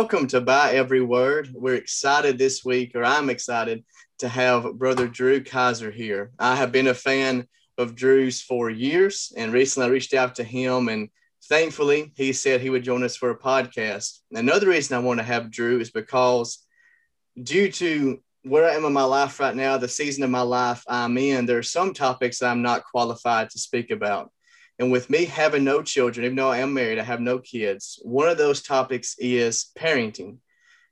Welcome to By Every Word. We're excited this week, or I'm excited to have Brother Drew Kizer here. I have been a fan of Drew's for years, and recently I reached out to him, and thankfully he said he would join us for a podcast. Another reason I want to have Drew is because, due to where I am in my life right now, the season of my life I'm in, there are some topics I'm not qualified to speak about. And with me having no children, even though I am married, I have no kids. One of those topics is parenting.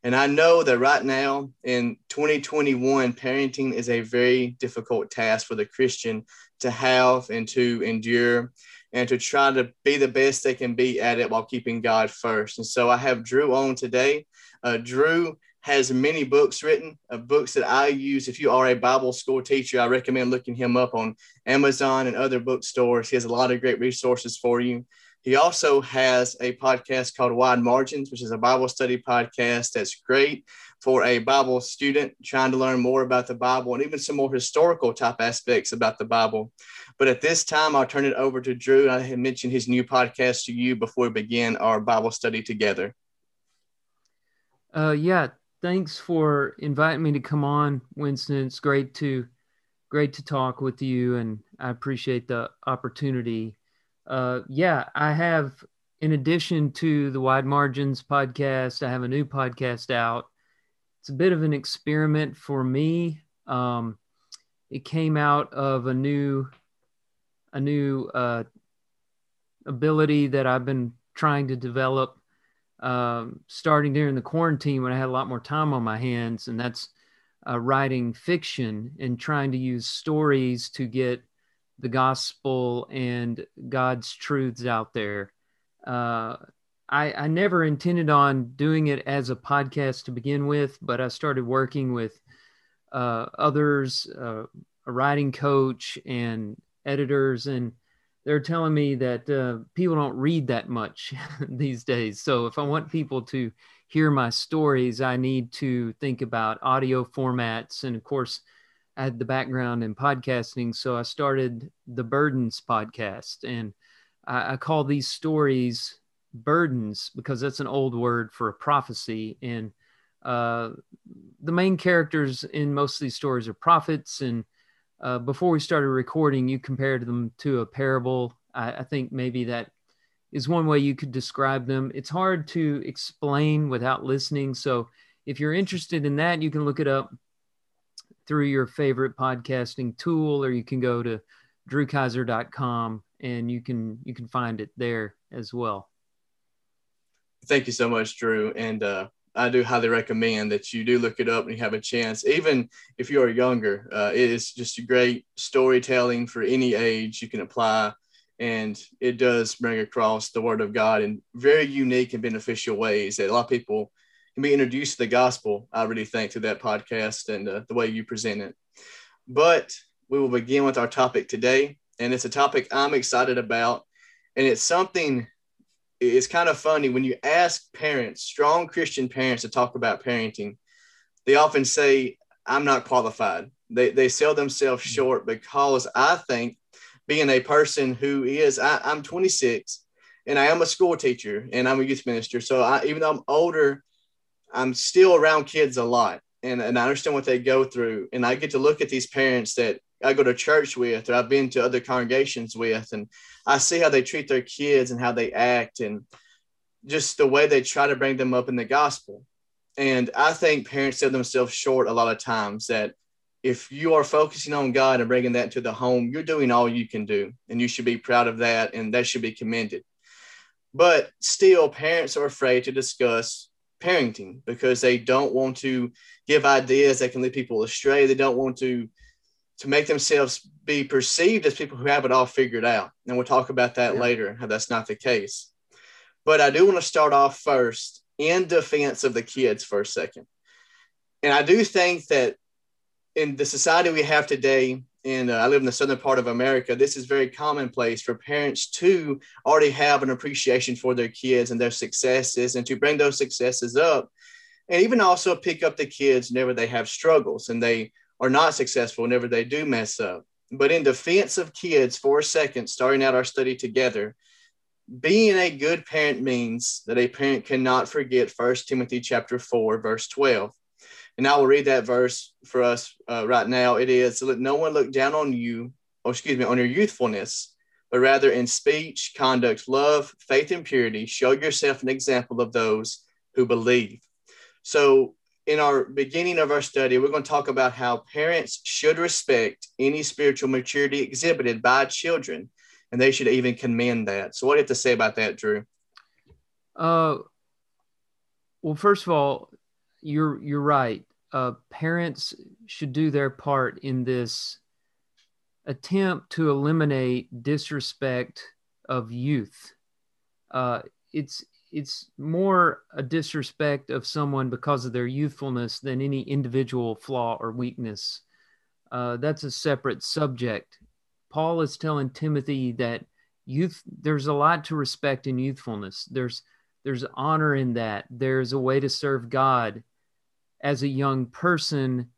And I know that right now in 2021, parenting is a very difficult task for the Christian to have and to endure and to try to be the best they can be at it while keeping God first. And so I have Drew on today. Uh, Drew has many books written, uh, books that I use. If you are a Bible school teacher, I recommend looking him up on Amazon and other bookstores. He has a lot of great resources for you. He also has a podcast called Wide Margins, which is a Bible study podcast that's great for a Bible student trying to learn more about the Bible and even some more historical type aspects about the Bible. But at this time, I'll turn it over to Drew. I had mentioned his new podcast to you before we begin our Bible study together. Uh, yeah, thanks for inviting me to come on, Winston. It's great to great to talk with you, and I appreciate the opportunity. Uh, yeah, I have, in addition to the Wide Margins podcast, I have a new podcast out. It's a bit of an experiment for me. Um, it came out of a new a new uh, ability that I've been trying to develop um, starting during the quarantine when I had a lot more time on my hands, and that's uh, writing fiction and trying to use stories to get the gospel and God's truths out there. Uh, I, I never intended on doing it as a podcast to begin with, but I started working with uh, others, uh, a writing coach, and editors, and they're telling me that uh, people don't read that much these days. So if I want people to hear my stories, I need to think about audio formats. And of course, I had the background in podcasting. So I started the Burdens podcast. And I, I call these stories burdens because that's an old word for a prophecy. And uh, the main characters in most of these stories are prophets and uh, before we started recording, you compared them to a parable. I, I, think maybe that is one way you could describe them. It's hard to explain without listening. So if you're interested in that, you can look it up through your favorite podcasting tool, or you can go to drewkizer.com and you can you can find it there as well. Thank you so much, Drew. And uh, I do highly recommend that you do look it up and you have a chance. Even if you are younger, uh, it is just a great storytelling for any age you can apply. And it does bring across the word of God in very unique and beneficial ways that a lot of people can be introduced to the gospel, I really think, through that podcast and uh, the way you present it. But we will begin with our topic today. And it's a topic I'm excited about. And it's something it's kind of funny when you ask parents, strong Christian parents, to talk about parenting, they often say, I'm not qualified. They, they sell themselves mm-hmm. short because I think being a person who is, I, I'm 26 and I am a school teacher and I'm a youth minister. So I, even though I'm older, I'm still around kids a lot and, and I understand what they go through. And I get to look at these parents that I go to church with or I've been to other congregations with and I see how they treat their kids and how they act and just the way they try to bring them up in the gospel. And I think parents sell themselves short a lot of times that if you are focusing on God and bringing that to the home, you're doing all you can do. And you should be proud of that and that should be commended. But still, parents are afraid to discuss parenting because they don't want to give ideas that can lead people astray. They don't want to to make themselves be perceived as people who have it all figured out. And we'll talk about that yeah. later, how that's not the case. But I do want to start off first in defense of the kids for a second. And I do think that in the society we have today, and uh, I live in the southern part of America, this is very commonplace for parents to already have an appreciation for their kids and their successes and to bring those successes up. And even also pick up the kids whenever they have struggles and they are not successful whenever they do mess up. But in defense of kids, for a second, starting out our study together, being a good parent means that a parent cannot forget First Timothy chapter 4, verse 12. And I will read that verse for us uh, right now. It is, let no one look down on you, or excuse me, on your youthfulness, but rather in speech, conduct, love, faith, and purity, show yourself an example of those who believe. So, in our beginning of our study, we're going to talk about how parents should respect any spiritual maturity exhibited by children, and they should even commend that. So, what do you have to say about that, Drew? Uh, well, first of all, you're you're right. Uh, parents should do their part in this attempt to eliminate disrespect of youth. Uh, it's it's more a disrespect of someone because of their youthfulness than any individual flaw or weakness. Uh, that's a separate subject. Paul is telling Timothy that youth there's a lot to respect in youthfulness. There's there's honor in that. There's a way to serve God as a young person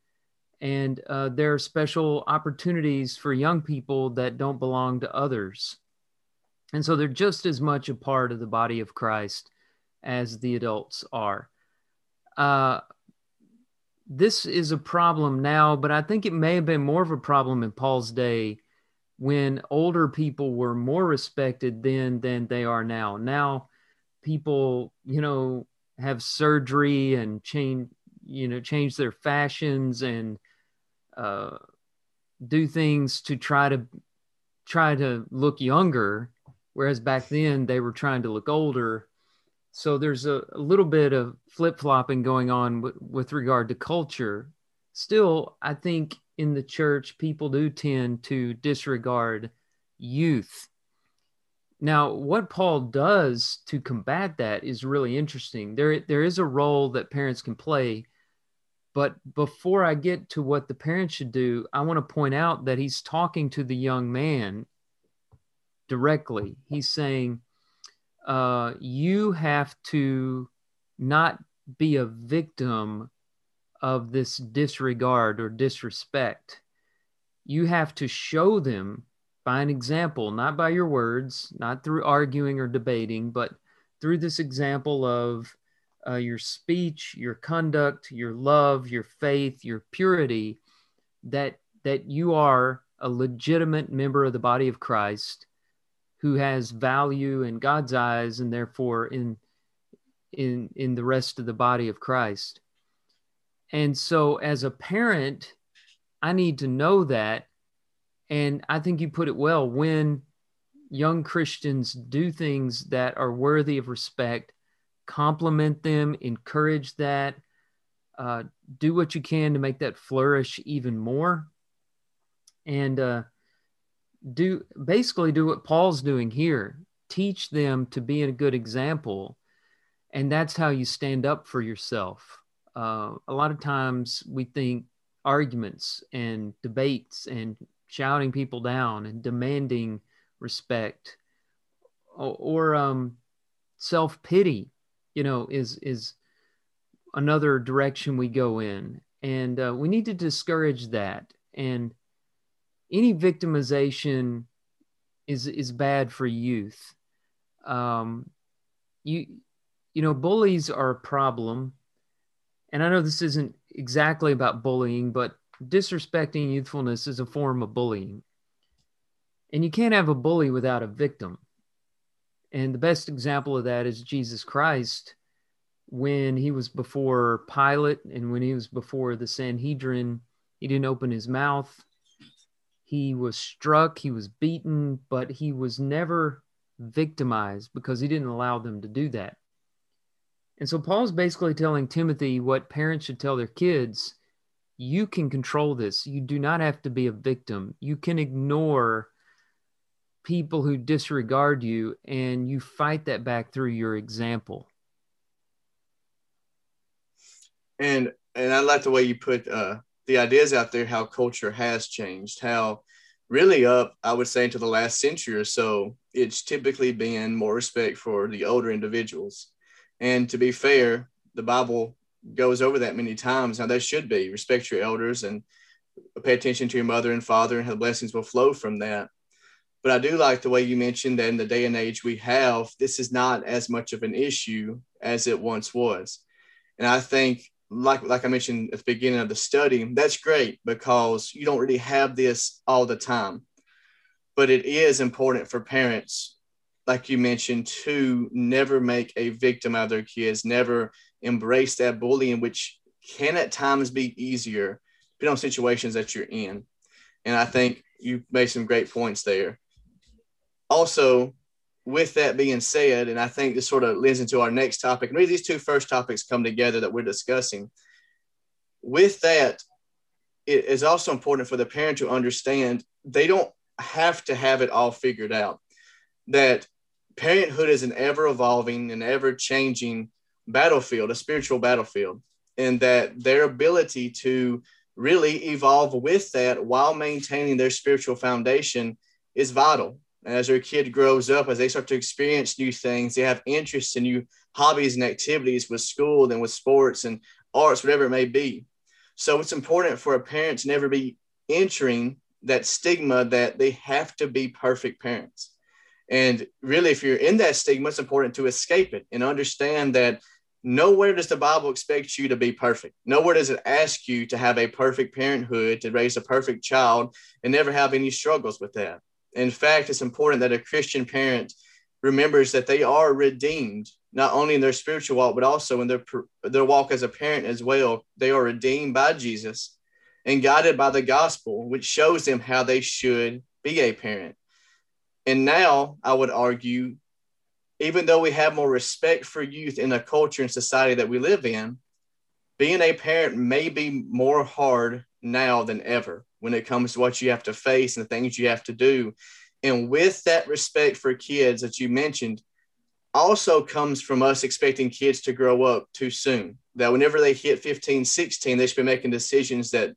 and uh, there are special opportunities for young people that don't belong to others. And so they're just as much a part of the body of Christ as the adults are. Uh, this is a problem now, but I think it may have been more of a problem in Paul's day when older people were more respected then than they are now. Now, people, you know, have surgery and change, you know, change their fashions and uh, do things to try to try to look younger, whereas back then they were trying to look older. So there's a, a little bit of flip flopping going on w- with regard to culture. Still, I think in the church, people do tend to disregard youth. Now, what Paul does to combat that is really interesting. There, there is a role that parents can play but before I get to what the parents should do, I want to point out that he's talking to the young man directly. He's saying, uh, You have to not be a victim of this disregard or disrespect. You have to show them by an example, not by your words, not through arguing or debating, but through this example of uh, your speech, your conduct, your love, your faith, your purity, that that you are a legitimate member of the body of Christ who has value in God's eyes and therefore in in in the rest of the body of Christ. And so as a parent, I need to know that and I think you put it well when young Christians do things that are worthy of respect compliment them, encourage that, uh, do what you can to make that flourish even more, and uh, do basically do what Paul's doing here. Teach them to be a good example, and that's how you stand up for yourself. Uh, a lot of times we think arguments and debates and shouting people down and demanding respect or, or um, self pity you know, is is another direction we go in, and uh, we need to discourage that. And any victimization is is bad for youth. Um, you you know, bullies are a problem, and I know this isn't exactly about bullying, but disrespecting youthfulness is a form of bullying. And you can't have a bully without a victim. And the best example of that is Jesus Christ when he was before Pilate and when he was before the Sanhedrin. He didn't open his mouth. He was struck, he was beaten, but he was never victimized because he didn't allow them to do that. And so Paul's basically telling Timothy what parents should tell their kids you can control this. You do not have to be a victim. You can ignore people who disregard you and you fight that back through your example and and i like the way you put uh, the ideas out there how culture has changed how really up i would say into the last century or so it's typically been more respect for the older individuals. And to be fair the bible goes over that many times Now, that should be. Respect your elders and pay attention to your mother and father and how the blessings will flow from that. But I do like the way you mentioned that in the day and age we have, this is not as much of an issue as it once was. And I think, like, like I mentioned at the beginning of the study, that's great because you don't really have this all the time. But it is important for parents, like you mentioned, to never make a victim out of their kids, never embrace that bullying, which can at times be easier depending on situations that you're in. And I think you made some great points there. Also, with that being said, and I think this sort of leads into our next topic, and these two first topics come together that we're discussing. With that, it is also important for the parent to understand they don't have to have it all figured out. That parenthood is an ever evolving and ever changing battlefield, a spiritual battlefield, and that their ability to really evolve with that while maintaining their spiritual foundation is vital. As their kid grows up, as they start to experience new things, they have interests in new hobbies and activities with school and with sports and arts, whatever it may be. So it's important for a parent to never be entering that stigma that they have to be perfect parents. And really, if you're in that stigma, it's important to escape it and understand that nowhere does the Bible expect you to be perfect. Nowhere does it ask you to have a perfect parenthood, to raise a perfect child, and never have any struggles with that. In fact, it's important that a Christian parent remembers that they are redeemed, not only in their spiritual walk, but also in their, their walk as a parent as well. They are redeemed by Jesus and guided by the gospel, which shows them how they should be a parent. And now I would argue even though we have more respect for youth in the culture and society that we live in, being a parent may be more hard now than ever when it comes to what you have to face and the things you have to do. And with that respect for kids that you mentioned, also comes from us expecting kids to grow up too soon. That whenever they hit 15, 16, they should be making decisions that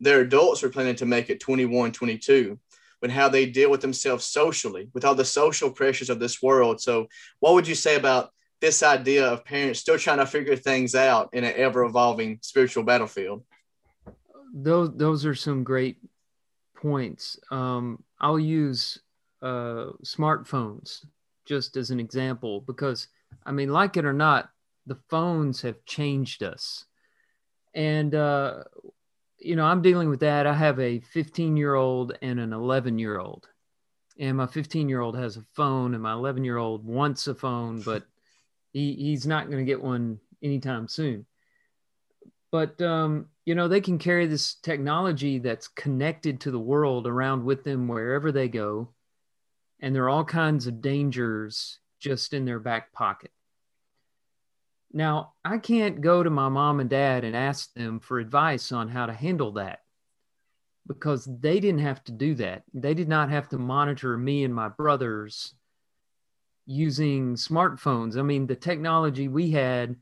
their adults are planning to make at 21, 22 and how they deal with themselves socially with all the social pressures of this world. So, what would you say about this idea of parents still trying to figure things out in an ever evolving spiritual battlefield? Those those are some great points. Um, I'll use uh, smartphones just as an example because I mean, like it or not, the phones have changed us. And uh, you know, I'm dealing with that. I have a 15 year old and an 11 year old. And my 15 year old has a phone, and my 11 year old wants a phone, but he, he's not going to get one anytime soon. But, um, you know, they can carry this technology that's connected to the world around with them wherever they go. And there are all kinds of dangers just in their back pocket. Now, I can't go to my mom and dad and ask them for advice on how to handle that because they didn't have to do that. They did not have to monitor me and my brothers using smartphones. I mean, the technology we had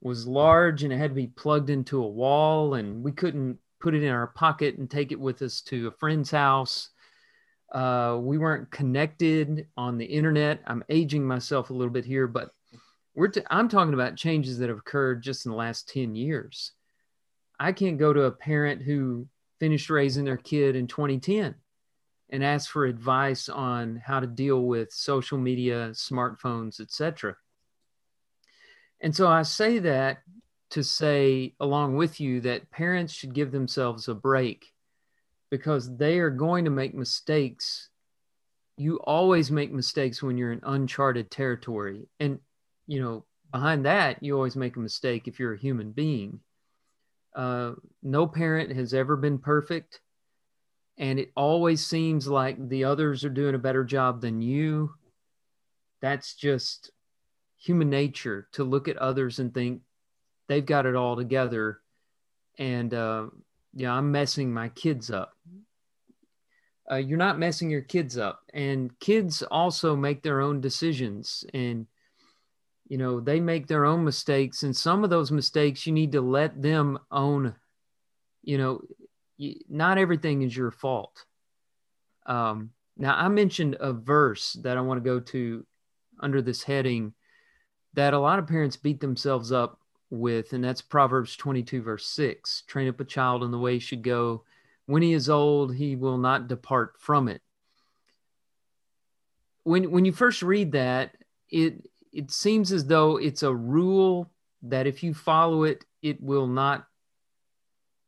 was large and it had to be plugged into a wall, and we couldn't put it in our pocket and take it with us to a friend's house. Uh, we weren't connected on the internet. I'm aging myself a little bit here, but we're t- I'm talking about changes that have occurred just in the last 10 years. I can't go to a parent who finished raising their kid in 2010 and ask for advice on how to deal with social media, smartphones, etc. And so I say that to say along with you that parents should give themselves a break because they are going to make mistakes. You always make mistakes when you're in uncharted territory. And you know, behind that, you always make a mistake if you're a human being. Uh, no parent has ever been perfect. And it always seems like the others are doing a better job than you. That's just human nature to look at others and think they've got it all together. And, uh, yeah, I'm messing my kids up. Uh, you're not messing your kids up. And kids also make their own decisions. And you know they make their own mistakes and some of those mistakes you need to let them own you know not everything is your fault um, now i mentioned a verse that i want to go to under this heading that a lot of parents beat themselves up with and that's proverbs 22 verse 6 train up a child in the way he should go. When he is old he will not depart from it. When when you first read that, it it seems as though it's a rule that if you follow it, it will not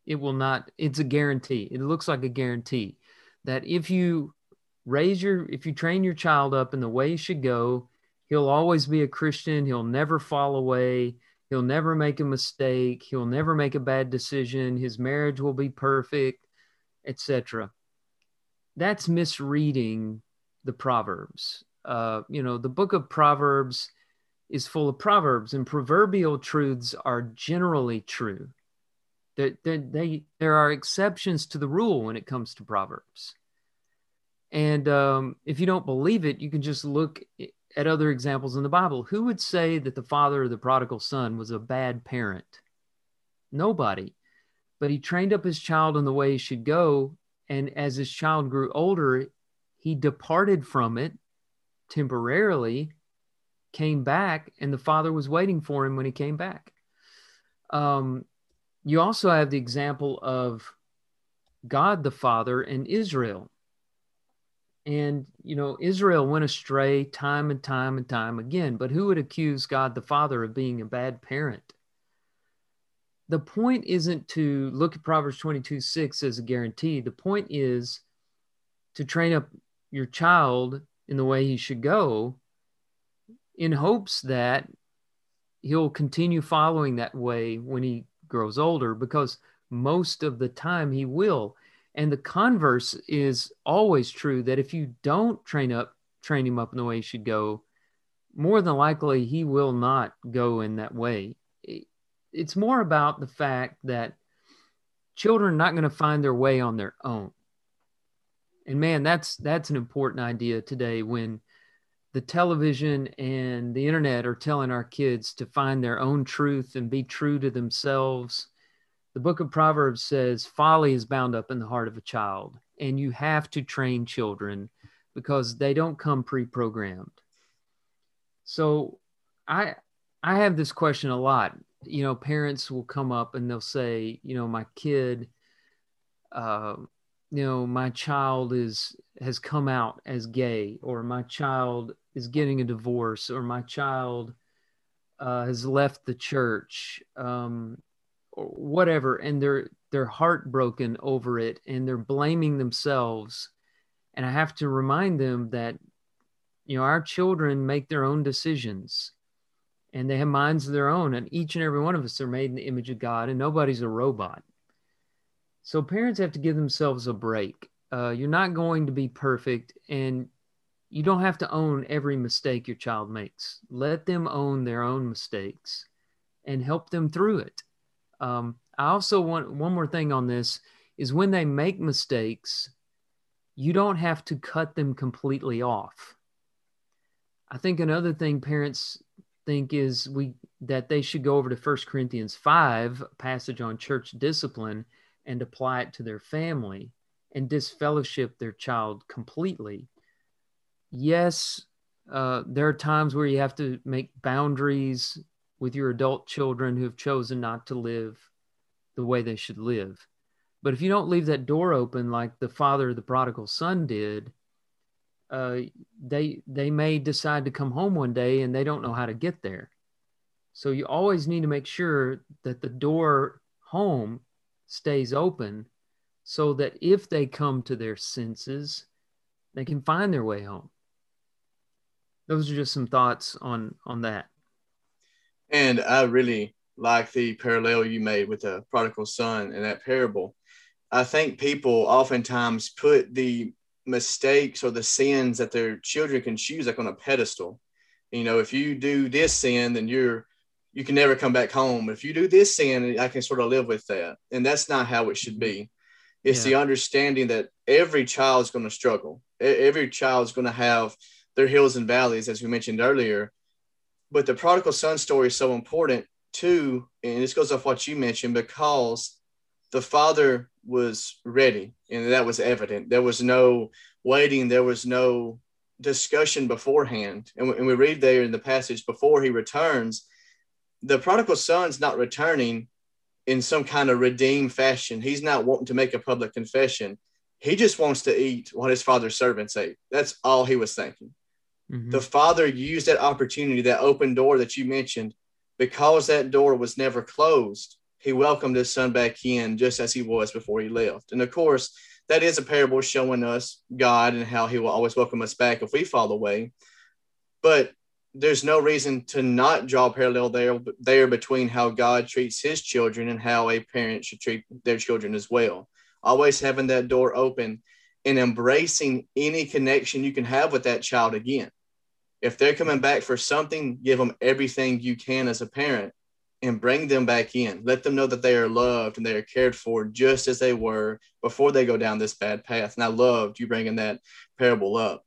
it will not it's a guarantee. It looks like a guarantee that if you raise your if you train your child up in the way he should go he'll always be a christian. He'll never fall away. He'll never make a mistake. He'll never make a bad decision. His marriage will be perfect etc that's misreading the proverbs. Uh, you know the book of proverbs is full of proverbs and proverbial truths are generally true. They, they, they, there are exceptions to the rule when it comes to Proverbs. And um, if you don't believe it, you can just look at other examples in the Bible. Who would say that the father of the prodigal son was a bad parent? Nobody. But he trained up his child in the way he should go. And as his child grew older, he departed from it temporarily, came back, and the father was waiting for him when he came back. Um, you also have the example of God the Father and Israel. And, you know, Israel went astray time and time and time again. But who would accuse God the Father of being a bad parent? The point isn't to look at Proverbs 22 6 as a guarantee. The point is to train up your child in the way he should go in hopes that he'll continue following that way when he grows older because most of the time he will. And the converse is always true that if you don't train up, train him up in the way he should go, more than likely he will not go in that way. It's more about the fact that children are not going to find their way on their own. And man, that's that's an important idea today when the television and the internet are telling our kids to find their own truth and be true to themselves. The book of Proverbs says folly is bound up in the heart of a child, and you have to train children because they don't come pre-programmed. So I I have this question a lot. You know, parents will come up and they'll say, you know, my kid uh, you know my child is has come out as gay or my child is getting a divorce or my child uh, has left the church um, whatever and they're they're heartbroken over it and they're blaming themselves and i have to remind them that you know our children make their own decisions and they have minds of their own and each and every one of us are made in the image of god and nobody's a robot so parents have to give themselves a break. Uh, you're not going to be perfect, and you don't have to own every mistake your child makes. Let them own their own mistakes and help them through it. Um, I also want one more thing on this is when they make mistakes, you don't have to cut them completely off. I think another thing parents think is we that they should go over to First Corinthians 5, passage on church discipline, and apply it to their family and disfellowship their child completely. Yes, uh, there are times where you have to make boundaries with your adult children who have chosen not to live the way they should live. But if you don't leave that door open like the father of the prodigal son did, uh, they they may decide to come home one day and they don't know how to get there. So you always need to make sure that the door home stays open so that if they come to their senses, they can find their way home. Those are just some thoughts on on that. And I really like the parallel you made with the prodigal son and that parable. I think people oftentimes put the mistakes or the sins that their children can choose like on a pedestal. You know, if you do this sin, then you're you can never come back home. If you do this sin, I can sort of live with that. And that's not how it should be. Mm-hmm. It's yeah. the understanding that every child is going to struggle. Every child is going to have their hills and valleys, as we mentioned earlier. But the prodigal son story is so important too. And this goes off what you mentioned because the father was ready and that was evident. There was no waiting, there was no discussion beforehand. And, and we read there in the passage before he returns, the prodigal son's not returning in some kind of redeemed fashion. He's not wanting to make a public confession. He just wants to eat what his father's servants ate. That's all he was thinking. Mm-hmm. The father used that opportunity, that open door that you mentioned, because that door was never closed. He welcomed his son back in just as he was before he left. And of course, that is a parable showing us God and how he will always welcome us back if we fall away. But there's no reason to not draw a parallel there there between how God treats his children and how a parent should treat their children as well. Always having that door open and embracing any connection you can have with that child again. If they're coming back for something, give them everything you can as a parent and bring them back in. Let them know that they are loved and they are cared for just as they were before they go down this bad path. And I loved you bringing that parable up.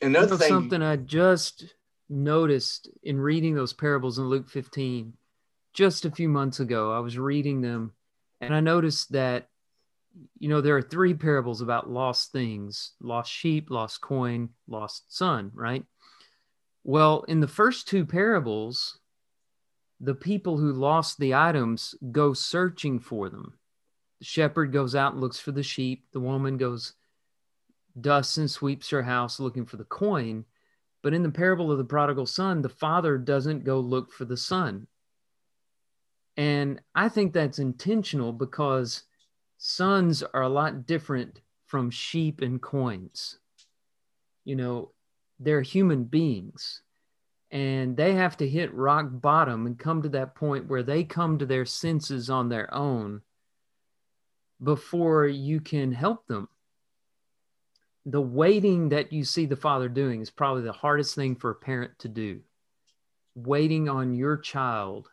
Another thing, something I just noticed in reading those parables in Luke 15 just a few months ago. I was reading them and I noticed that, you know, there are three parables about lost things lost sheep, lost coin, lost son, right? Well, in the first two parables, the people who lost the items go searching for them. The shepherd goes out and looks for the sheep. The woman goes, dusts and sweeps her house looking for the coin. But in the parable of the prodigal son, the father doesn't go look for the son. And I think that's intentional because sons are a lot different from sheep and coins. You know, they're human beings and they have to hit rock bottom and come to that point where they come to their senses on their own before you can help them. The waiting that you see the father doing is probably the hardest thing for a parent to do. Waiting on your child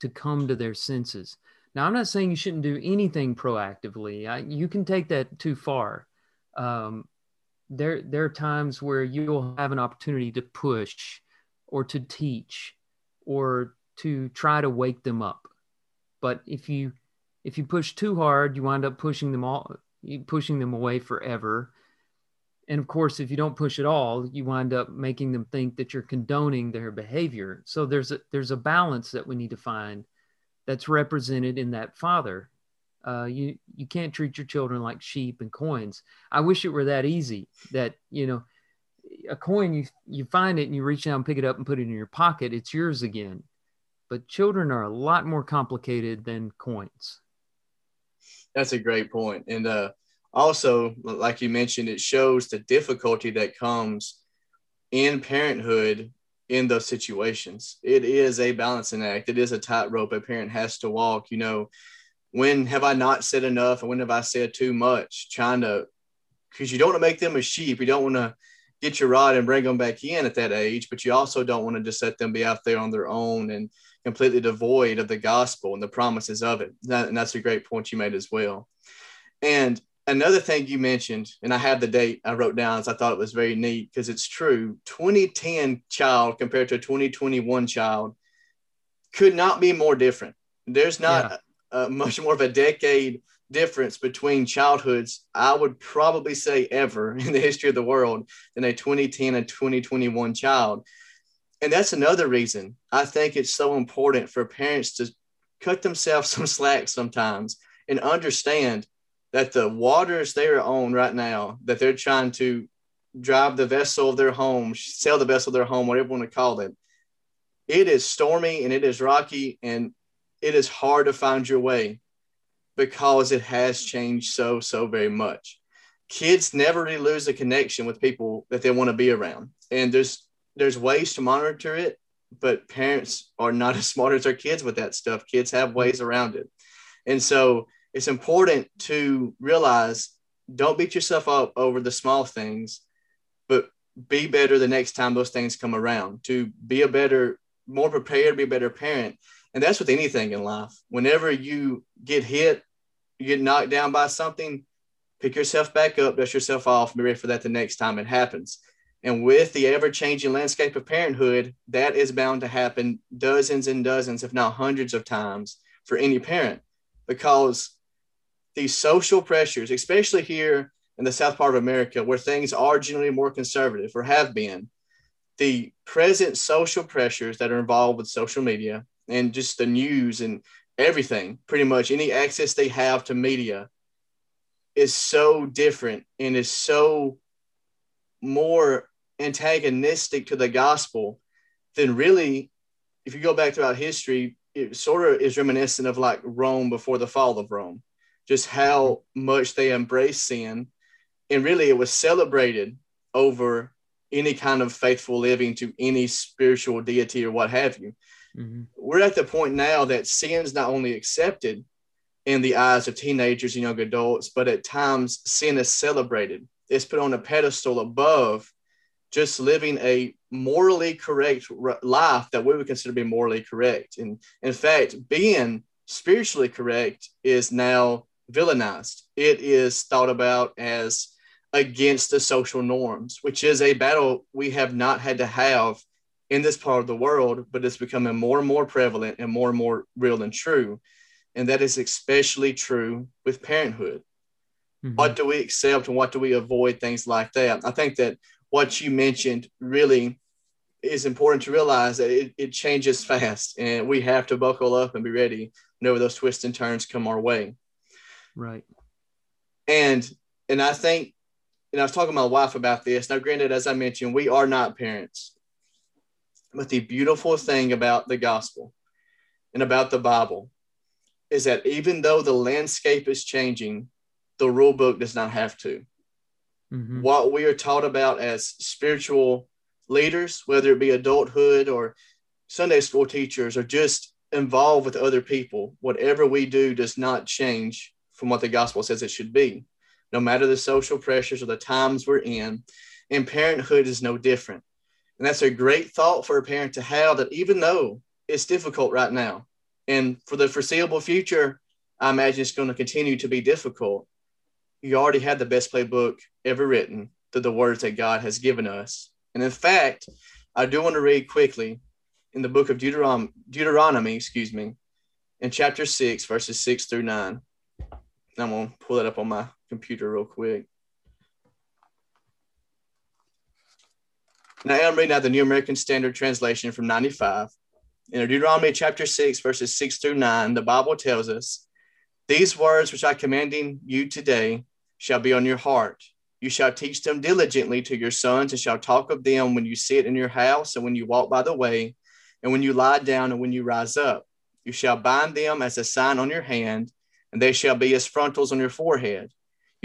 to come to their senses. Now i'm not saying you shouldn't do anything proactively. I, you can take that too far. Um, there there are times where you'll have an opportunity to push or to teach or to try to wake them up. But if you if you push too hard you wind up pushing them all pushing them away forever. And of course if you don't push at all you wind up making them think that you're condoning their behavior. So there's a there's a balance that we need to find that's represented in that father uh, you you can't treat your children like sheep and coins i wish it were that easy that you know a coin you you find it and you reach down pick it up and put it in your pocket it's yours again but children are a lot more complicated than coins that's a great point and uh also, like you mentioned, it shows the difficulty that comes in parenthood in those situations. It is a balancing act. It is a tightrope a parent has to walk. You know, when have I not said enough, and when have I said too much? Trying to, because you don't want to make them a sheep. You don't want to get your rod and bring them back in at that age, but you also don't want to just let them be out there on their own and completely devoid of the gospel and the promises of it. That, and that's a great point you made as well. And another thing you mentioned, and I have the date I wrote down, as I thought it was very neat because it's true. 2010 child compared to a 2021 child could not be more different. There's not yeah. A much more of a decade difference between childhoods, I would probably say ever in the history of the world, than a 2010 and 2021 child. And that's another reason I think it's so important for parents to cut themselves some slack sometimes and understand that the waters they are on right now, that they're trying to drive the vessel of their home, sail the vessel of their home, whatever you want to call it, it is stormy and it is rocky and it is hard to find your way because it has changed so, so very much. Kids never really lose a connection with people that they want to be around. And there's there's ways to monitor it, but parents are not as smart as their kids with that stuff. Kids have ways around it. And so it's important to realize don't beat yourself up over the small things, but be better the next time those things come around to be a better, more prepared, be a better parent. And that's with anything in life. Whenever you get hit, you get knocked down by something, pick yourself back up, dust yourself off, and be ready for that the next time it happens. And with the ever changing landscape of parenthood, that is bound to happen dozens and dozens, if not hundreds of times for any parent because these social pressures, especially here in the south part of America, where things are generally more conservative or have been, the present social pressures that are involved with social media and just the news and everything, pretty much any access they have to media is so different and is so more antagonistic to the gospel, than really, if you go back throughout history, it sort of is reminiscent of like Rome before the fall of Rome, just how much they embraced sin. And really, it was celebrated over any kind of faithful living to any spiritual deity or what have you. Mm-hmm. We're at the point now that sin is not only accepted in the eyes of teenagers and young adults, but at times sin is celebrated. It's put on a pedestal above just living a morally correct life that we would consider to be morally correct. And in fact, being spiritually correct is now villainized. It is thought about as against the social norms, which is a battle we have not had to have in this part of the world, but it's becoming more and more prevalent and more and more real and true. And that is especially true with parenthood. Mm-hmm. What do we accept and what do we avoid? Things like that. I think that what you mentioned really is important to realize that it, it changes fast and we have to buckle up and be ready whenever those twists and turns come our way. Right. And and I think, and I was talking to my wife about this. Now, granted, as I mentioned, we are not parents. But the beautiful thing about the gospel and about the Bible is that even though the landscape is changing, the rule book does not have to. Mm-hmm. What we are taught about as spiritual leaders, whether it be adulthood or Sunday school teachers or just involved with other people, whatever we do does not change from what the gospel says it should be, no matter the social pressures or the times we're in. And parenthood is no different. And that's a great thought for a parent to have that even though it's difficult right now, and for the foreseeable future, I imagine it's going to continue to be difficult you already had the best playbook ever written through the words that God has given us. And in fact, I do want to read quickly in the book of Deuteronomy, Deuteronomy excuse me, in chapter 6, verses 6 through 9. I'm going to pull that up on my computer real quick. Now I'm reading out the New American Standard Translation from 95. In Deuteronomy chapter 6, verses 6 through 9, the Bible tells us, These words which I commanding you today shall be on your heart. You shall teach them diligently to your sons, and shall talk of them when you sit in your house, and when you walk by the way, and when you lie down, and when you rise up. You shall bind them as a sign on your hand, and they shall be as frontals on your forehead.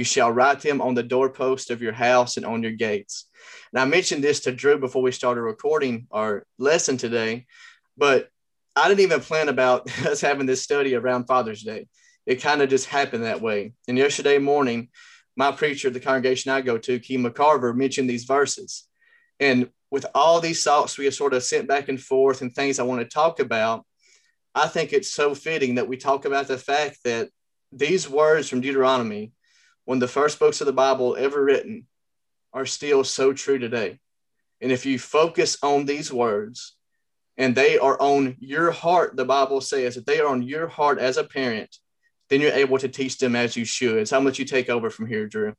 You shall write them on the doorpost of your house and on your gates. And I mentioned this to Drew before we started recording our lesson today, but I didn't even plan about us having this study around Father's Day it kind of just happened that way. And yesterday morning, my preacher, the congregation I go to, Key McCarver, mentioned these verses. And with all these thoughts we have sort of sent back and forth and things I want to talk about, I think it's so fitting that we talk about the fact that these words from Deuteronomy, of the first books of the Bible ever written, are still so true today. And if you focus on these words and they are on your heart, the Bible says that they are on your heart as a parent, then you're able to teach them as you should. So how much you take over from here, Drew?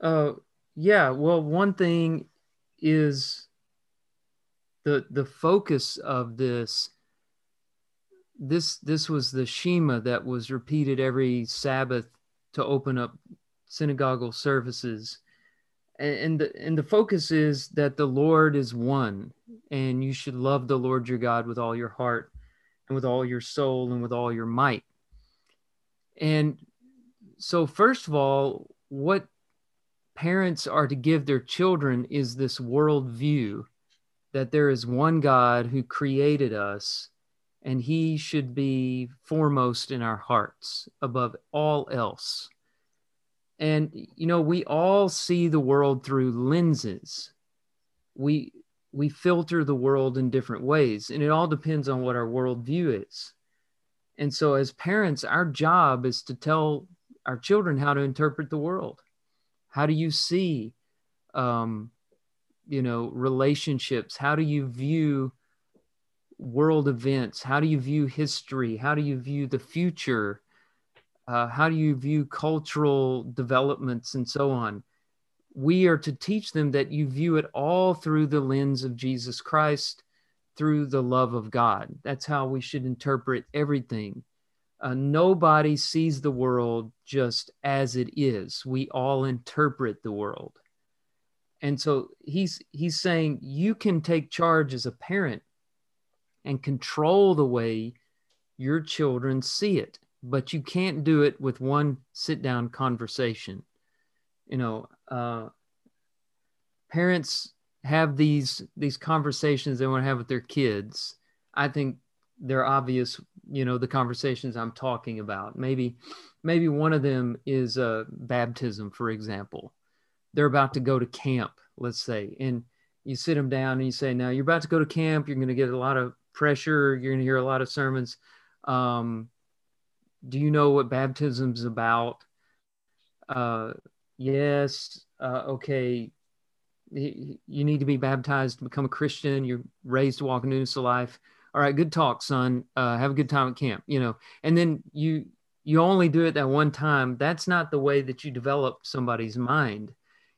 Uh, yeah. Well, one thing is the the focus of this. This this was the Shema that was repeated every Sabbath to open up synagogal services, and the, and the focus is that the Lord is one, and you should love the Lord your God with all your heart, and with all your soul, and with all your might. And so, first of all, what parents are to give their children is this world view that there is one God who created us and he should be foremost in our hearts above all else. And, you know, we all see the world through lenses. We, we filter the world in different ways, and it all depends on what our worldview is. And so, as parents, our job is to tell our children how to interpret the world. How do you see, um, you know, relationships? How do you view world events? How do you view history? How do you view the future? Uh, how do you view cultural developments and so on? We are to teach them that you view it all through the lens of Jesus Christ through the love of God. That's how we should interpret everything. Uh, nobody sees the world just as it is. We all interpret the world. And so he's he's saying you can take charge as a parent and control the way your children see it, but you can't do it with one sit down conversation. You know, uh, parents have these these conversations they want to have with their kids. I think they're obvious. You know, the conversations I'm talking about. Maybe, maybe one of them is uh, baptism, for example. They're about to go to camp, let's say, and you sit them down and you say, "Now you're about to go to camp. You're going to get a lot of pressure. You're going to hear a lot of sermons. Um, do you know what baptism's about? Uh, yes. Uh, okay. You need to be baptized to become a Christian. You're raised to walk in newness of life. All right, good talk, son. Uh, have a good time at camp. You know, and then you you only do it that one time. That's not the way that you develop somebody's mind.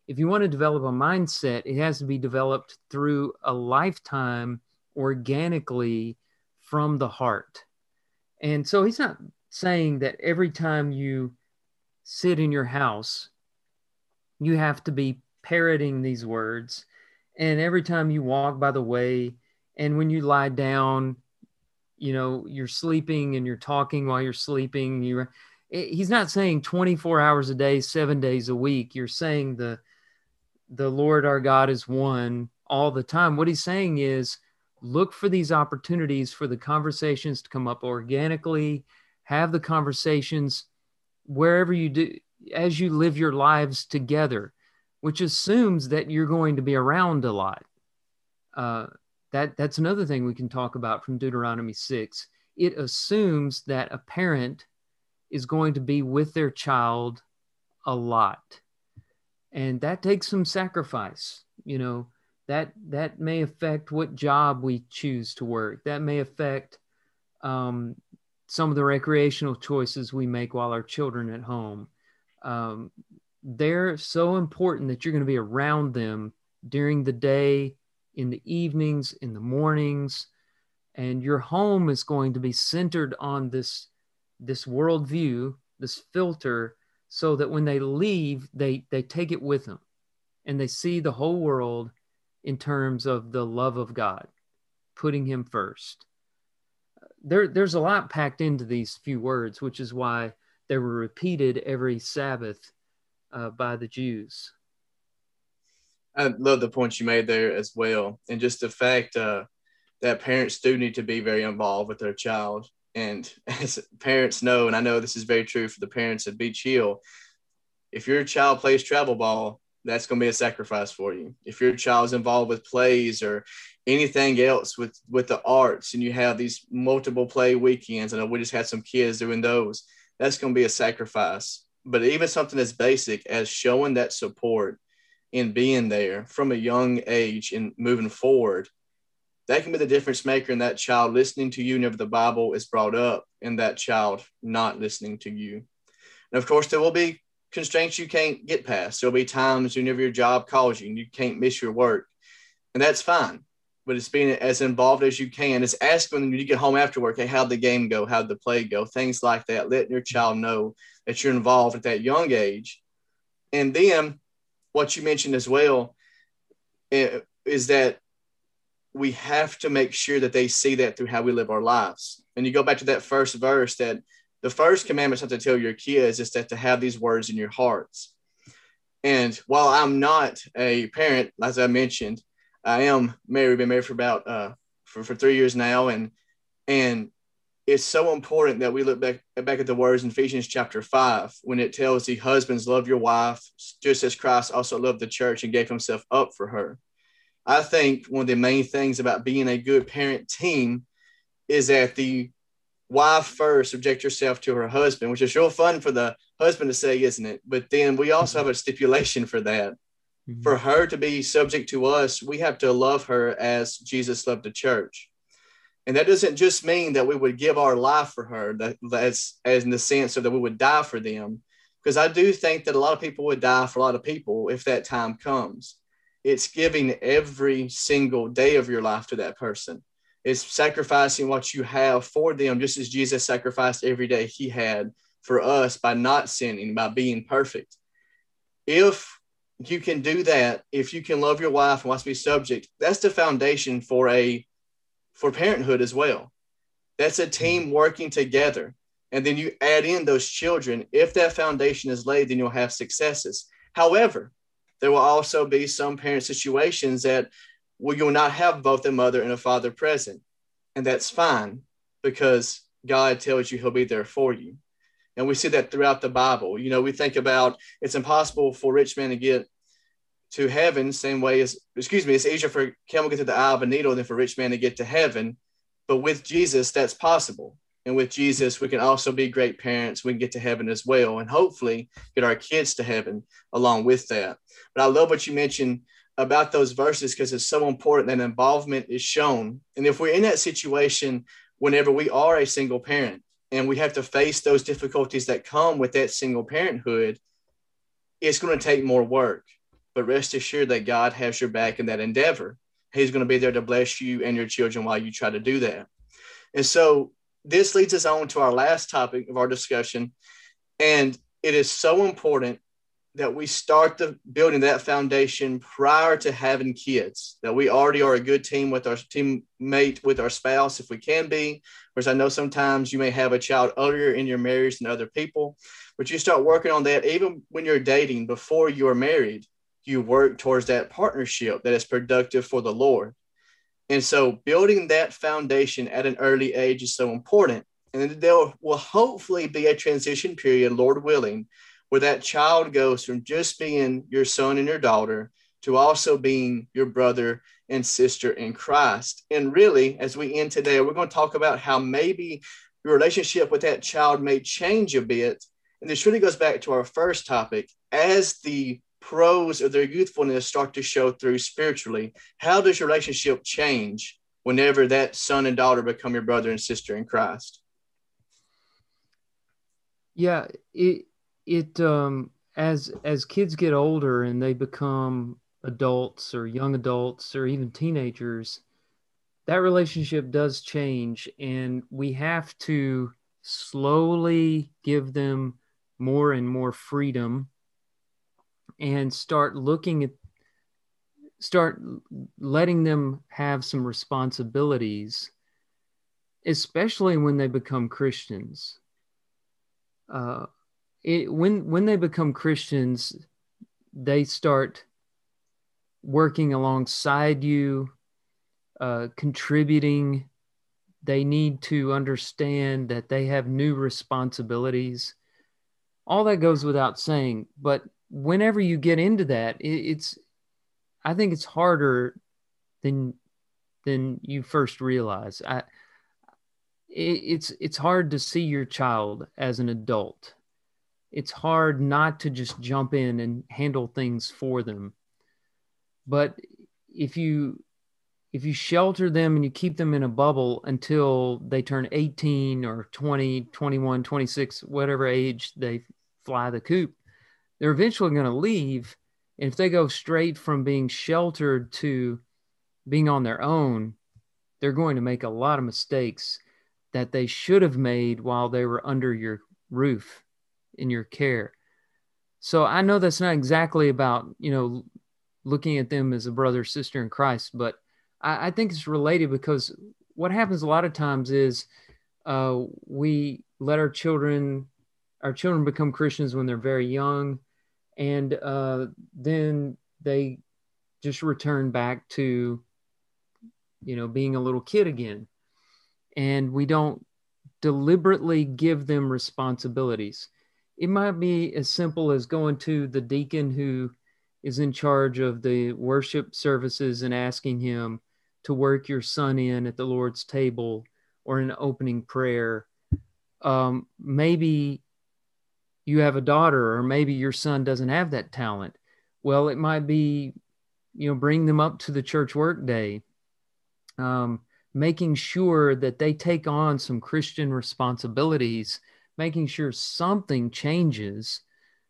If you want to develop a mindset, it has to be developed through a lifetime organically from the heart. And so he's not saying that every time you sit in your house, you have to be parroting these words. And every time you walk by the way, and when you lie down, you know, you're sleeping and you're talking while you're sleeping. You're, he's not saying 24 hours a day, seven days a week. You're saying the, the Lord our God is one all the time. What he's saying is, look for these opportunities for the conversations to come up organically have the conversations wherever you do as you live your lives together which assumes that you're going to be around a lot. Uh, that that's another thing we can talk about from deuteronomy 6 it assumes that a parent is going to be with their child a lot. And that takes some sacrifice you know that that may affect what job we choose to work. That may affect um, some of the recreational choices we make while our children at home. Um, they're so important that you're going to be around them during the day in the evenings in the mornings and your home is going to be centered on this this worldview this filter so that when they leave they they take it with them and they see the whole world in terms of the love of God, putting Him first. There, there's a lot packed into these few words, which is why they were repeated every Sabbath uh, by the Jews. I love the point you made there as well, and just the fact uh, that parents do need to be very involved with their child. And as parents know, and I know this is very true for the parents at Beach Hill, if your child plays travel ball, that's going to be a sacrifice for you. If your child's involved with plays or anything else with with the arts, and you have these multiple play weekends, know we just had some kids doing those. That's going to be a sacrifice. But even something as basic as showing that support and being there from a young age and moving forward, that can be the difference maker in that child listening to you whenever the Bible is brought up, and that child not listening to you. And of course, there will be constraints you can't get past. There'll be times whenever your job calls you and you can't miss your work, and that's fine. But it's being as involved as you can. It's asking when you get home after work, hey, how'd the game go? How'd the play go? Things like that. Letting your child know that you're involved at that young age. And then what you mentioned as well eh, is that we have to make sure that they see that through how we live our lives. And you go back to that first verse that the first commandment not to tell your kids is that to have these words in your hearts. And while I'm not a parent, as I mentioned, I am married, been married for about uh, for, for three years now, and and it's so important that we look back back at the words in Ephesians chapter five when it tells the husbands love your wife just as Christ also loved the church and gave himself up for her. I think one of the main things about being a good parent team is that the wife first subject yourself to her husband, which is real fun for the husband to say, isn't it? But then we also have a stipulation for that. Mm-hmm. For her to be subject to us, we have to love her as Jesus loved the church. And that doesn't just mean that we would give our life for her, that, that's as in the sense of that we would die for them. Because I do think that a lot of people would die for a lot of people if that time comes. It's giving every single day of your life to that person is sacrificing what you have for them, just as Jesus sacrificed every day he had for us by not sinning, by being perfect. If you can do that if you can love your wife and want to be subject. That's the foundation for a for parenthood as well. That's a team working together. And then you add in those children. If that foundation is laid, then you'll have successes. However, there will also be some parent situations that well, you'll not have both a mother and a father present. And that's fine because God tells you he'll be there for you. And we see that throughout the Bible. You know, we think about it's impossible for rich men to get to heaven, same way as, excuse me, it's easier for camel to get to the eye of a needle than for rich man to get to heaven. But with Jesus, that's possible. And with Jesus, we can also be great parents. We can get to heaven as well, and hopefully get our kids to heaven along with that. But I love what you mentioned about those verses because it's so important that involvement is shown. And if we're in that situation, whenever we are a single parent and we have to face those difficulties that come with that single parenthood, it's going to take more work. But rest assured that God has your back in that endeavor. He's going to be there to bless you and your children while you try to do that. And so this leads us on to our last topic of our discussion. And it is so important that we start the building that foundation prior to having kids that we already are a good team with our teammate with our spouse if we can be. Whereas i know sometimes you may have a child earlier in your marriage than other people but you start working on that. Even when you're dating before you are married you work towards that partnership that is productive for the lord. And so building that foundation at an early age is so important. And there will hopefully be a transition period lord willing where that child goes from just being your son and your daughter to also being your brother and sister in Christ. And really, as we end today, we're going to talk about how maybe your relationship with that child may change a bit. And this really goes back to our first topic as the pros of their youthfulness start to show through spiritually. How does your relationship change whenever that son and daughter become your brother and sister in Christ? Yeah, it, it um, as as kids get older and they become adults or young adults or even teenagers that relationship does change and we have to slowly give them more and more freedom and start looking at start letting them have some responsibilities especially when they become christians. Uh, it, when when they become Christians, they start working alongside you, uh, contributing. They need to understand that they have new responsibilities. All that goes without saying, but whenever you get into that, it, it's I think it's harder than than you first realize. I, it, it's it's hard to see your child as an adult it's hard not to just jump in and handle things for them. But if you if you shelter them and you keep them in a bubble until they turn 18 or 20, 21, 26, whatever age they fly the coop, they're eventually going to leave. And if they go straight from being sheltered to being on their own, they're going to make a lot of mistakes that they should have made while they were under your roof in your care. So I know that's not exactly about, you know, looking at them as a brother sister in Christ, but I, I think it's related because what happens a lot of times is uh, we let our children our children become Christians when they're very young, and uh, then they just return back to you know being a little kid again, and we don't deliberately give them responsibilities it might be as simple as going to the deacon who is in charge of the worship services and asking him to work your son in at the Lord's table or an opening prayer. Um, maybe you have a daughter, or maybe your son doesn't have that talent. Well, it might be, you know, bring them up to the church work day, um, making sure that they take on some Christian responsibilities making sure something changes,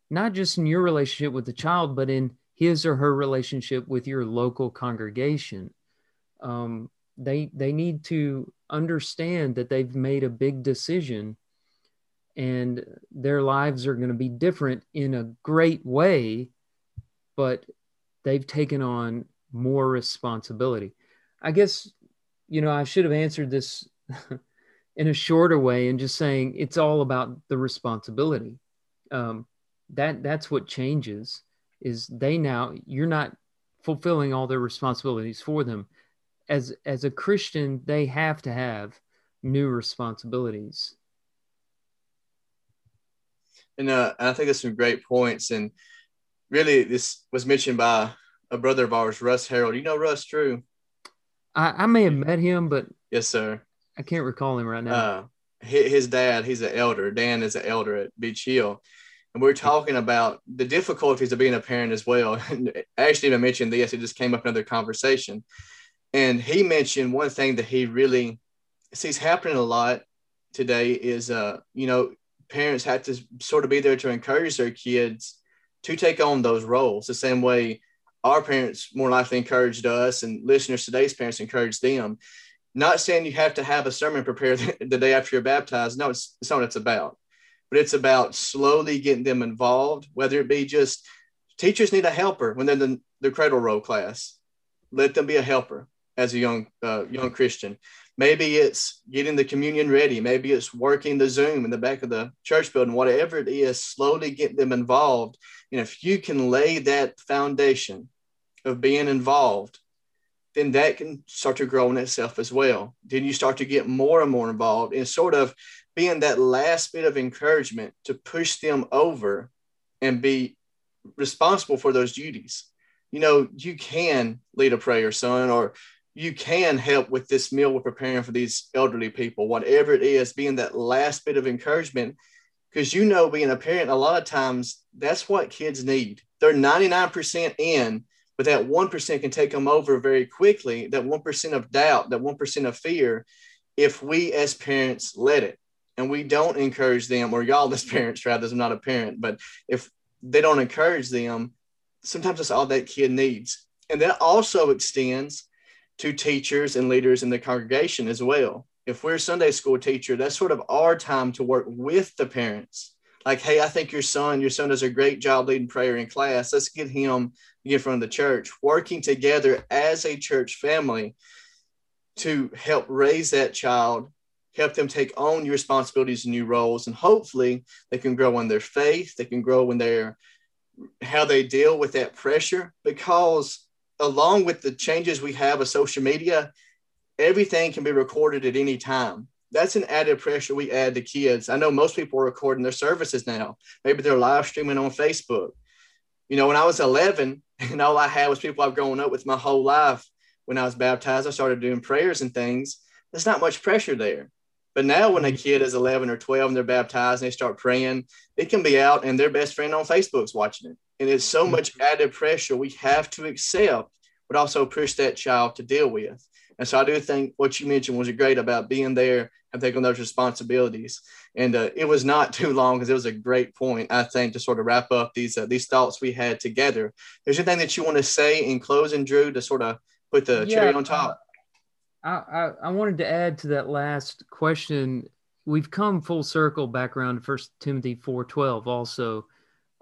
not just in your relationship with the child, but in his or her relationship with your local congregation. Um, they they need to understand that they've made a big decision and their lives are going to be different in a great way but they've taken on more responsibility. I guess, you know, I should have answered this in a shorter way and just saying it's all about the responsibility. Um, that that's what changes is they now you're not fulfilling all their responsibilities for them. As as a Christian, they have to have new responsibilities. And uh, I think there's some great points. And really, this was mentioned by a brother of ours, Russ Harold. You know Russ Drew? I, I may have met him, but yes, sir. I can't recall him right now. Uh, his dad, he's an elder. Dan is an elder at Beach Hill. And we are talking about the difficulties of being a parent as well. And I actually even mentioned this, it just came up in another conversation. And he mentioned one thing that he really sees happening a lot today is, uh, you know, parents have to sort of be there to encourage their kids to take on those roles the same way our parents more likely encouraged us and listeners today's parents encouraged them not saying you have to have a sermon prepared the day after you're baptized. No, it's, it's not what it's about. But it's about slowly getting them involved, whether it be just teachers need a helper when they're in the, the cradle roll class. Let them be a helper as a young uh, young Christian. Maybe it's getting the communion ready. Maybe it's working the Zoom in the back of the church building. Whatever it is, slowly get them involved. And if you can lay that foundation of being involved, then that can start to grow in itself as well. Then you start to get more and more involved in sort of being that last bit of encouragement to push them over and be responsible for those duties. You know, you can lead a prayer, son, or you can help with this meal we're preparing for these elderly people, whatever it is, being that last bit of encouragement. Because you know, being a parent, a lot of times that's what kids need. They're 99% in, but that 1% can take them over very quickly that 1% of doubt that 1% of fear if we as parents let it. And we don't encourage them or y'all as parents rather i'm not a parent but if they don't encourage them sometimes that's all that kid needs. And that also extends to teachers and leaders in the congregation as well. If we're a sunday school teacher that's sort of our time to work with the parents. Like hey i think your son your son does a great job leading prayer in class. Let's get him get from the church, working together as a church family to help raise that child, help them take on new responsibilities and new roles, and hopefully they can grow in their faith, they can grow in their how they deal with that pressure. Because along with the changes we have of social media, everything can be recorded at any time. That's an added pressure we add to kids. I know most people are recording their services now. Maybe they're live streaming on Facebook. You know, when I was 11, and all I had was people I've grown up with my whole life. When I was baptized, I started doing prayers and things. There's not much pressure there. But now, when a mm-hmm. kid is 11 or 12 and they're baptized and they start praying, it can be out and their best friend on Facebook's watching it. And it's so much mm-hmm. added pressure we have to accept, but also push that child to deal with. And so I do think what you mentioned was great about being there and taking those responsibilities. And uh, it was not too long because it was a great point, I think, to sort of wrap up these uh, these thoughts we had together. Is there anything that you want to say in closing, Drew, to sort of put the yeah, cherry on top? I, I, I wanted to add to that last question. We've come full circle back around to First Timothy four twelve. Also,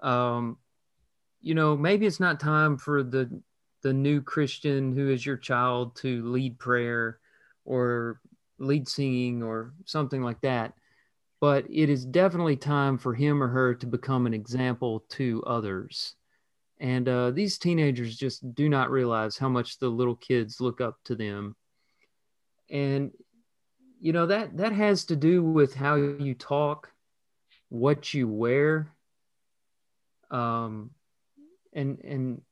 um, you know, maybe it's not time for the the new Christian who is your child to lead prayer or lead singing or something like that. But it is definitely time for him or her to become an example to others. And uh, these teenagers just do not realize how much the little kids look up to them. And, you know, that, that has to do with how you talk, what you wear, um, and, and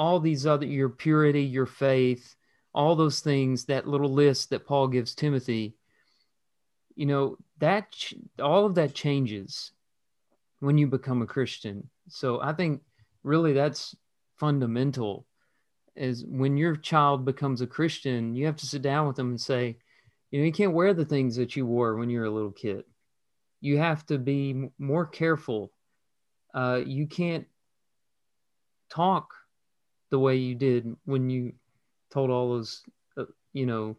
all these other, your purity, your faith, all those things, that little list that Paul gives Timothy, you know, that all of that changes when you become a Christian. So I think really that's fundamental is when your child becomes a Christian, you have to sit down with them and say, you know, you can't wear the things that you wore when you were a little kid. You have to be more careful. Uh, you can't talk the way you did when you told all those, uh, you know,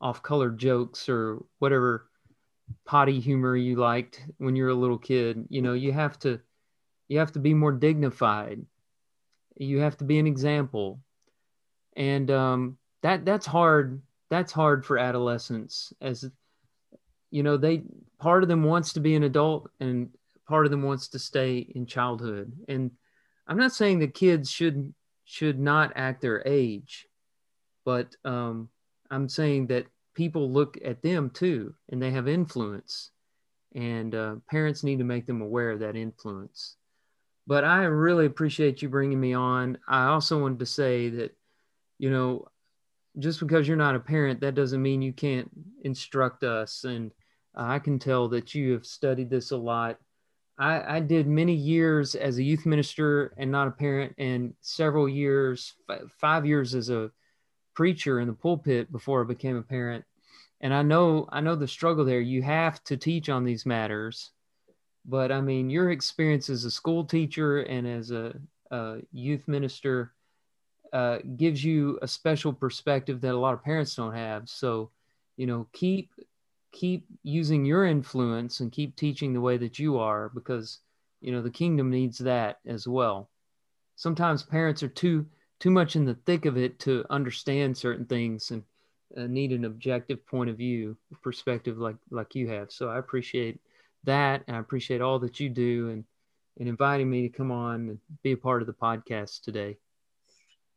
off color jokes or whatever potty humor you liked when you're a little kid. You know, you have to, you have to be more dignified You have to be an example, and um, that that's hard. That's hard for adolescents, as you know. They part of them wants to be an adult, and part of them wants to stay in childhood. And I'm not saying that kids should should not act their age, but um, I'm saying that people look at them too, and they have influence, and uh, parents need to make them aware of that influence. But I really appreciate you bringing me on. I also wanted to say that, you know, just because you're not a parent, that doesn't mean you can't instruct us. And I can tell that you have studied this a lot. I, I, did many years as a youth minister and not a parent, and several years, five years as a preacher in the pulpit before I became a parent. And I know I know the struggle there. You have to teach on these matters, but I mean your experience as a school teacher and as a, a youth minister uh, gives you a special perspective that a lot of parents don't have. So, you know, keep keep using your influence and keep teaching the way that you are because you know the kingdom needs that as well. Sometimes parents are too too much in the thick of it to understand certain things and uh, need an objective point of view perspective like like you have so i appreciate that and i appreciate all that you do and and inviting me to come on and be a part of the podcast today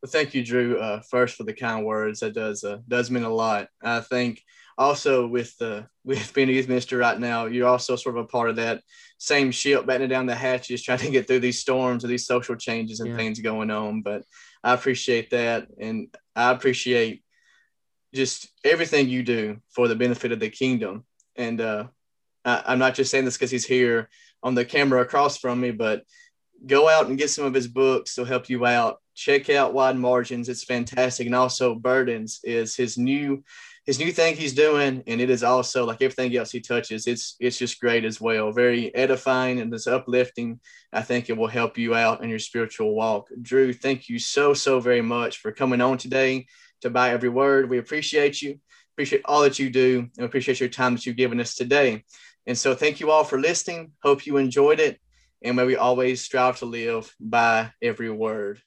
well, thank you drew uh, first for the kind words that does uh, does mean a lot i think also with uh, with being a youth minister right now you're also sort of a part of that same ship battening down the hatches trying to get through these storms or these social changes and yeah. things going on but I appreciate that. And I appreciate just everything you do for the benefit of the kingdom. And uh, I, am not just saying this because he's here on the camera across from me, but go out and get some of his books. They'll help you out. Check out Wide Margins. It's fantastic. And also Burdens is his new his new thing he's doing, and it is also like everything else he touches. It's it's just great as well. Very edifying and it's uplifting. I think it will help you out in your spiritual walk. Drew, thank you so so very much for coming on today to by every word. We appreciate you. Appreciate all that you do, and appreciate your time that you've given us today. And so, thank you all for listening. Hope you enjoyed it, and may we always strive to live by every word.